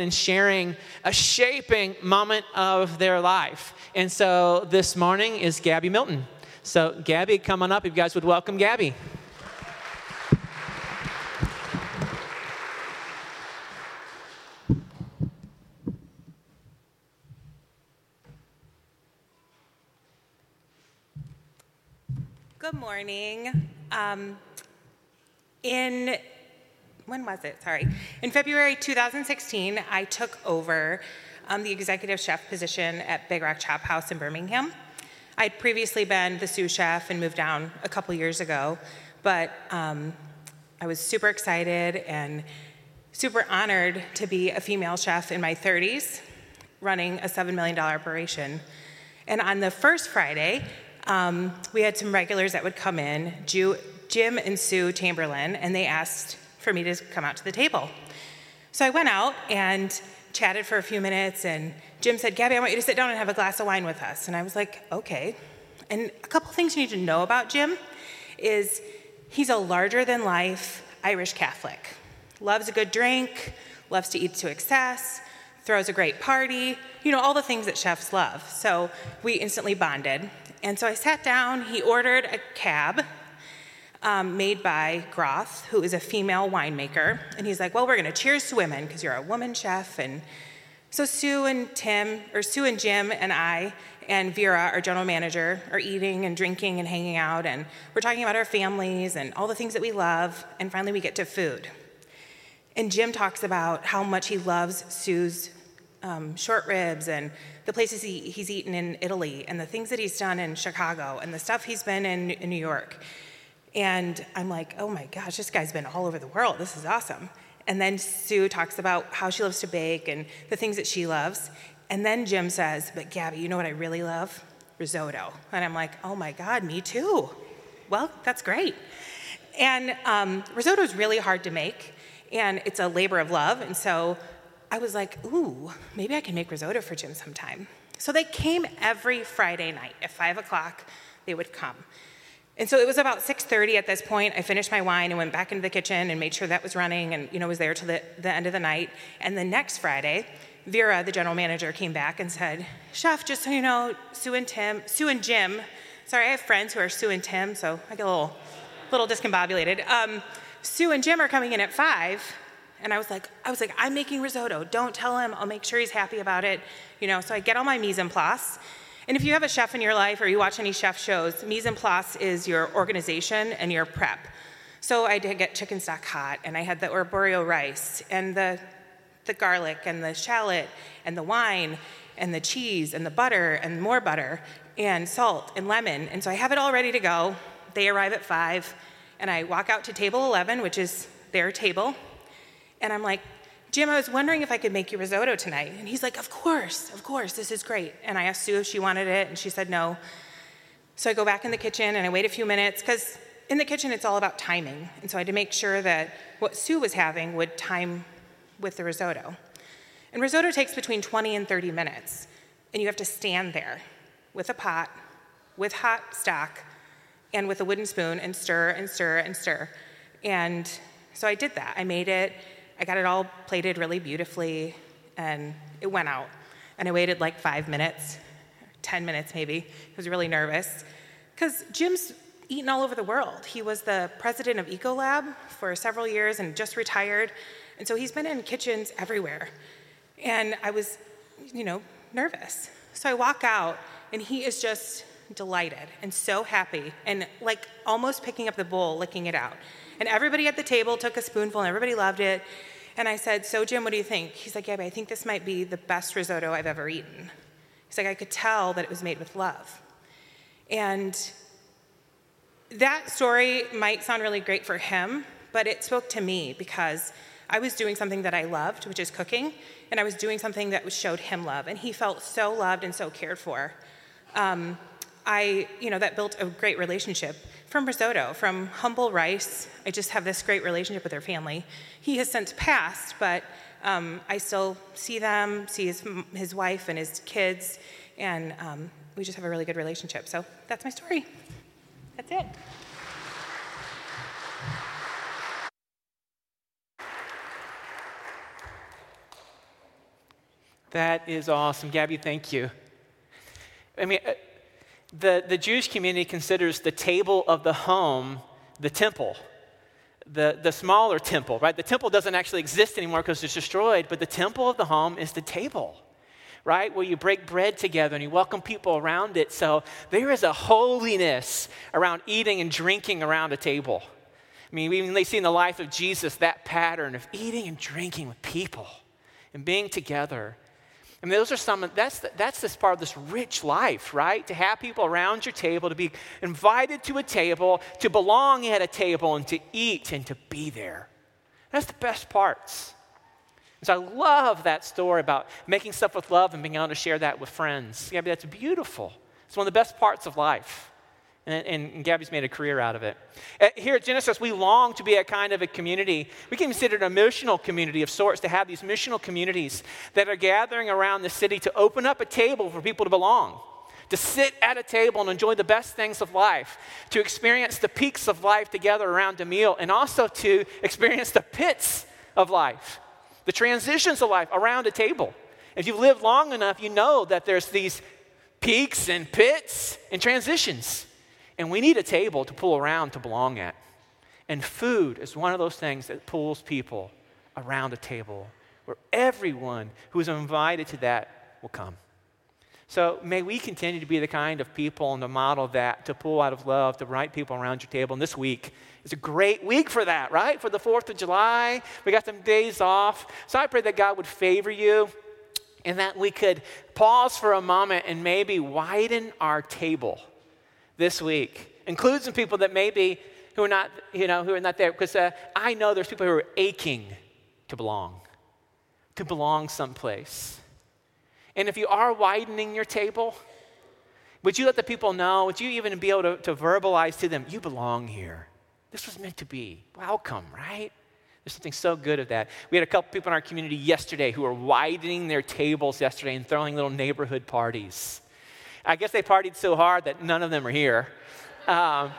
and sharing a shaping moment of their life. And so this morning is Gabby Milton. So, Gabby, come on up if you guys would welcome Gabby. Good morning. Um, in when was it? Sorry. In February 2016, I took over um, the executive chef position at Big Rock Chop House in Birmingham. I'd previously been the sous chef and moved down a couple years ago, but um, I was super excited and super honored to be a female chef in my 30s running a $7 million operation. And on the first Friday, um, we had some regulars that would come in, Jim and Sue Chamberlain, and they asked for me to come out to the table. So I went out and chatted for a few minutes, and Jim said, Gabby, I want you to sit down and have a glass of wine with us. And I was like, okay. And a couple things you need to know about Jim is he's a larger than life Irish Catholic. Loves a good drink, loves to eat to excess, throws a great party, you know, all the things that chefs love. So we instantly bonded. And so I sat down, he ordered a cab um, made by Groth, who is a female winemaker. And he's like, Well, we're going to cheers to women because you're a woman chef. And so Sue and Tim, or Sue and Jim and I, and Vera, our general manager, are eating and drinking and hanging out. And we're talking about our families and all the things that we love. And finally, we get to food. And Jim talks about how much he loves Sue's um, short ribs and the places he, he's eaten in Italy and the things that he's done in Chicago and the stuff he's been in, in New York. And I'm like, oh my gosh, this guy's been all over the world. This is awesome. And then Sue talks about how she loves to bake and the things that she loves. And then Jim says, but Gabby, you know what I really love? Risotto. And I'm like, oh my God, me too. Well, that's great. And um, risotto is really hard to make, and it's a labor of love. And so I was like, ooh, maybe I can make risotto for Jim sometime. So they came every Friday night at five o'clock. They would come. And so it was about 6:30 at this point. I finished my wine and went back into the kitchen and made sure that was running and you know was there till the, the end of the night. And the next Friday, Vera, the general manager, came back and said, Chef, just so you know, Sue and Tim, Sue and Jim, sorry, I have friends who are Sue and Tim, so I get a little, little discombobulated. Um, Sue and Jim are coming in at five, and I was like, I was like, I'm making risotto. Don't tell him. I'll make sure he's happy about it. You know, so I get all my mise en place. And if you have a chef in your life or you watch any chef shows, mise en place is your organization and your prep. So I did get chicken stock hot, and I had the arborio rice and the the garlic and the shallot and the wine and the cheese and the butter and more butter and salt and lemon. And so I have it all ready to go. They arrive at five, and I walk out to table 11, which is their table, and I'm like, Jim, I was wondering if I could make you risotto tonight. And he's like, Of course, of course, this is great. And I asked Sue if she wanted it, and she said no. So I go back in the kitchen and I wait a few minutes because in the kitchen it's all about timing. And so I had to make sure that what Sue was having would time with the risotto. And risotto takes between 20 and 30 minutes. And you have to stand there with a pot, with hot stock, and with a wooden spoon and stir and stir and stir. And so I did that. I made it I got it all plated really beautifully, and it went out. And I waited like five minutes, 10 minutes maybe. I was really nervous. Because Jim's eaten all over the world. He was the president of Ecolab for several years and just retired. And so he's been in kitchens everywhere. And I was, you know, nervous. So I walk out, and he is just delighted and so happy and like almost picking up the bowl, licking it out. And everybody at the table took a spoonful and everybody loved it. And I said, So, Jim, what do you think? He's like, Yeah, I think this might be the best risotto I've ever eaten. He's like, I could tell that it was made with love. And that story might sound really great for him, but it spoke to me because I was doing something that I loved, which is cooking, and I was doing something that showed him love, and he felt so loved and so cared for. Um, I, you know, that built a great relationship from risotto, from humble rice. I just have this great relationship with their family. He has since passed, but um, I still see them, see his, his wife and his kids, and um, we just have a really good relationship. So that's my story. That's it. That is awesome. Gabby, thank you. I mean, uh, the, the Jewish community considers the table of the home the temple, the, the smaller temple, right? The temple doesn't actually exist anymore because it's destroyed, but the temple of the home is the table, right? Where you break bread together and you welcome people around it. So there is a holiness around eating and drinking around a table. I mean, we even see in the life of Jesus that pattern of eating and drinking with people and being together. I mean, those are some, that's, that's this part of this rich life, right? To have people around your table, to be invited to a table, to belong at a table, and to eat and to be there. That's the best parts. And so I love that story about making stuff with love and being able to share that with friends. Yeah, that's beautiful. It's one of the best parts of life. And, and, Gabby's made a career out of it. Uh, here at Genesis, we long to be a kind of a community. We can consider it a missional community of sorts, to have these missional communities that are gathering around the city to open up a table for people to belong, to sit at a table and enjoy the best things of life, to experience the peaks of life together around a meal, and also to experience the pits of life, the transitions of life around a table. If you've lived long enough, you know that there's these peaks and pits and transitions. And we need a table to pull around to belong at. And food is one of those things that pulls people around a table where everyone who is invited to that will come. So may we continue to be the kind of people and to model that, to pull out of love the right people around your table. And this week is a great week for that, right? For the 4th of July. We got some days off. So I pray that God would favor you and that we could pause for a moment and maybe widen our table this week. Include some people that maybe who are not, you know, who are not there. Because uh, I know there's people who are aching to belong, to belong someplace. And if you are widening your table, would you let the people know? Would you even be able to, to verbalize to them, you belong here? This was meant to be. Welcome, right? There's something so good of that. We had a couple people in our community yesterday who were widening their tables yesterday and throwing little neighborhood parties. I guess they partied so hard that none of them are here. Um,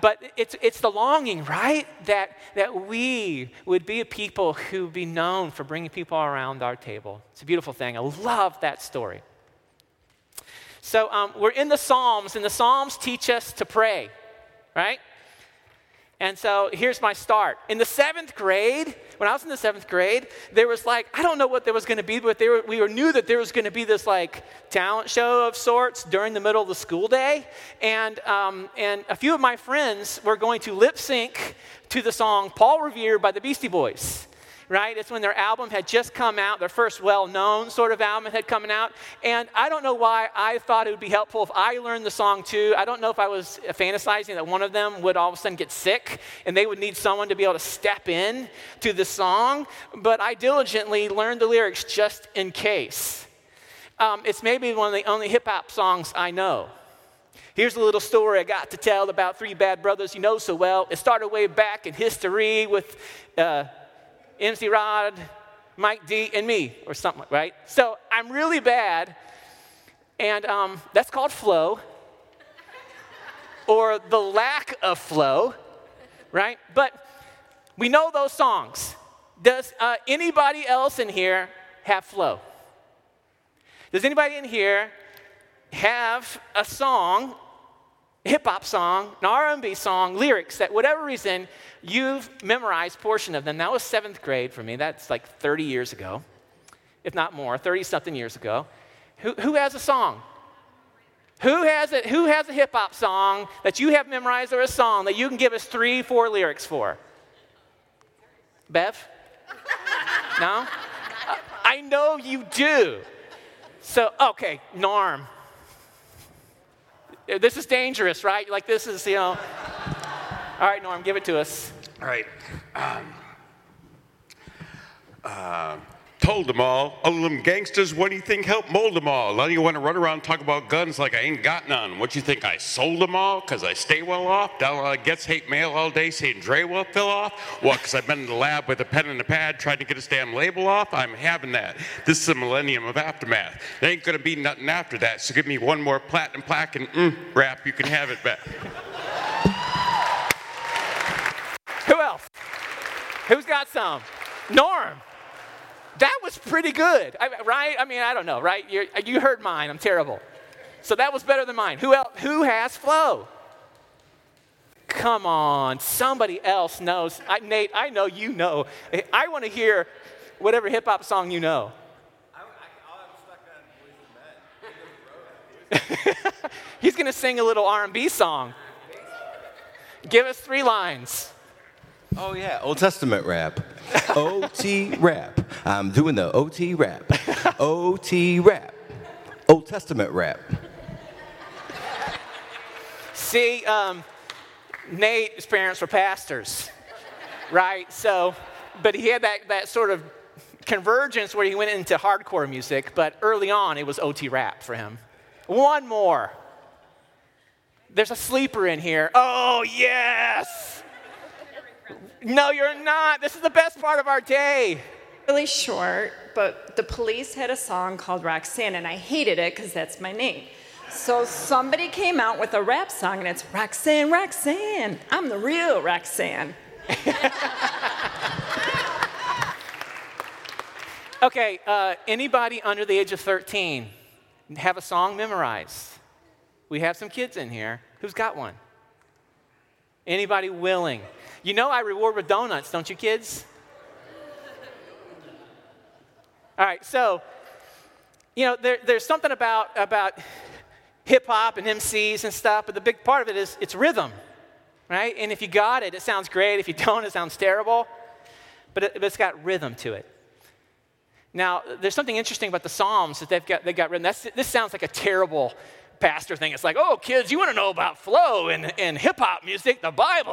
but it's, it's the longing, right? That, that we would be a people who be known for bringing people around our table. It's a beautiful thing. I love that story. So um, we're in the Psalms, and the Psalms teach us to pray, right? And so here's my start. In the seventh grade, when I was in the seventh grade, there was like, I don't know what there was going to be, but we knew that there was going to be this like talent show of sorts during the middle of the school day. And, um, and a few of my friends were going to lip sync to the song Paul Revere by the Beastie Boys right? It's when their album had just come out, their first well known sort of album had come out. And I don't know why I thought it would be helpful if I learned the song too. I don't know if I was fantasizing that one of them would all of a sudden get sick and they would need someone to be able to step in to the song, but I diligently learned the lyrics just in case. Um, it's maybe one of the only hip hop songs I know. Here's a little story I got to tell about three bad brothers you know so well. It started way back in history with uh, MC Rod, Mike D, and me, or something, right? So I'm really bad, and um, that's called flow, or the lack of flow, right? But we know those songs. Does uh, anybody else in here have flow? Does anybody in here have a song hip hop song, an R&B song, lyrics that whatever reason you've memorized portion of them. That was seventh grade for me. That's like 30 years ago, if not more, 30 something years ago. Who, who has a song? Who has a, who has a hip hop song that you have memorized or a song that you can give us three, four lyrics for? Bev? No? I know you do. So, okay, Norm. This is dangerous, right? Like, this is, you know. All right, Norm, give it to us. All right. Um, uh, told them all, all them gangsters, what do you think helped mold them all? Now you want to run around talk about guns like I ain't got none. What you think, I sold them all because I stay well off? Down uh, gets hate mail all day saying Dre will fill off? What, because I've been in the lab with a pen and a pad trying to get his damn label off? I'm having that. This is the millennium of aftermath. There ain't going to be nothing after that, so give me one more platinum plaque and mm, rap, you can have it back. Who else? Who's got some? Norm. That was pretty good, I, right? I mean, I don't know, right? You're, you heard mine. I'm terrible. So that was better than mine. Who else? Who has flow? Come on, somebody else knows. I, Nate, I know you know. I want to hear whatever hip hop song you know. He's going to sing a little R&B song. Give us three lines. Oh yeah, Old Testament rap. OT rap. I'm doing the OT rap. OT rap. Old Testament rap. See, um, Nate's parents were pastors, right? So, but he had that, that sort of convergence where he went into hardcore music, but early on it was OT rap for him. One more. There's a sleeper in here. Oh, yes. No, you're not. This is the best part of our day. Really short, but the police had a song called Roxanne, and I hated it because that's my name. So somebody came out with a rap song, and it's Roxanne, Roxanne. I'm the real Roxanne. okay, uh, anybody under the age of 13 have a song memorized? We have some kids in here. Who's got one? Anybody willing? You know I reward with donuts, don't you, kids? All right, so, you know, there, there's something about, about hip hop and MCs and stuff, but the big part of it is it's rhythm, right? And if you got it, it sounds great. If you don't, it sounds terrible. But, it, it's got rhythm to it. Now, there's something interesting about the Psalms that they've got, they've got written. That's, this sounds like a terrible pastor thing. It's like, oh, kids, you want to know about flow and, and hip hop music? The Bible